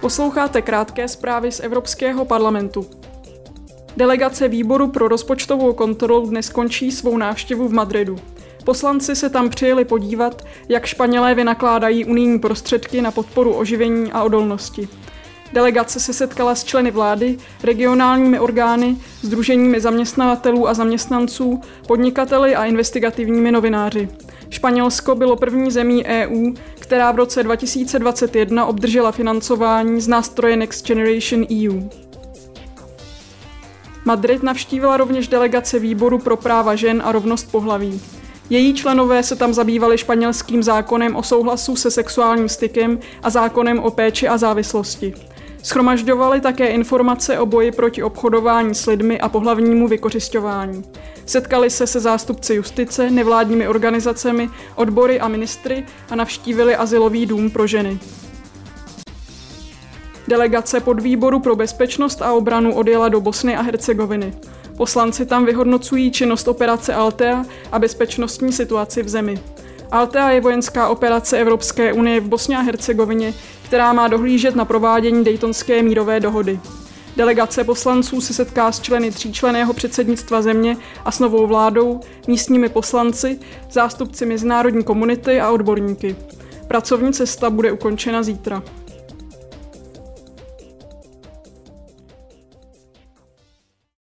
Posloucháte krátké zprávy z Evropského parlamentu. Delegace výboru pro rozpočtovou kontrolu dnes končí svou návštěvu v Madridu. Poslanci se tam přijeli podívat, jak Španělé vynakládají unijní prostředky na podporu oživení a odolnosti. Delegace se setkala s členy vlády, regionálními orgány, združeními zaměstnavatelů a zaměstnanců, podnikateli a investigativními novináři. Španělsko bylo první zemí EU, která v roce 2021 obdržela financování z nástroje Next Generation EU. Madrid navštívila rovněž delegace výboru pro práva žen a rovnost pohlaví. Její členové se tam zabývali španělským zákonem o souhlasu se sexuálním stykem a zákonem o péči a závislosti. Schromažďovali také informace o boji proti obchodování s lidmi a pohlavnímu vykořišťování. Setkali se se zástupci justice, nevládními organizacemi, odbory a ministry a navštívili asilový dům pro ženy. Delegace podvýboru pro bezpečnost a obranu odjela do Bosny a Hercegoviny. Poslanci tam vyhodnocují činnost operace Altea a bezpečnostní situaci v zemi. Altea je vojenská operace Evropské unie v Bosně a Hercegovině, která má dohlížet na provádění Daytonské mírové dohody. Delegace poslanců se setká s členy tříčleného předsednictva země a s novou vládou, místními poslanci, zástupci mezinárodní komunity a odborníky. Pracovní cesta bude ukončena zítra.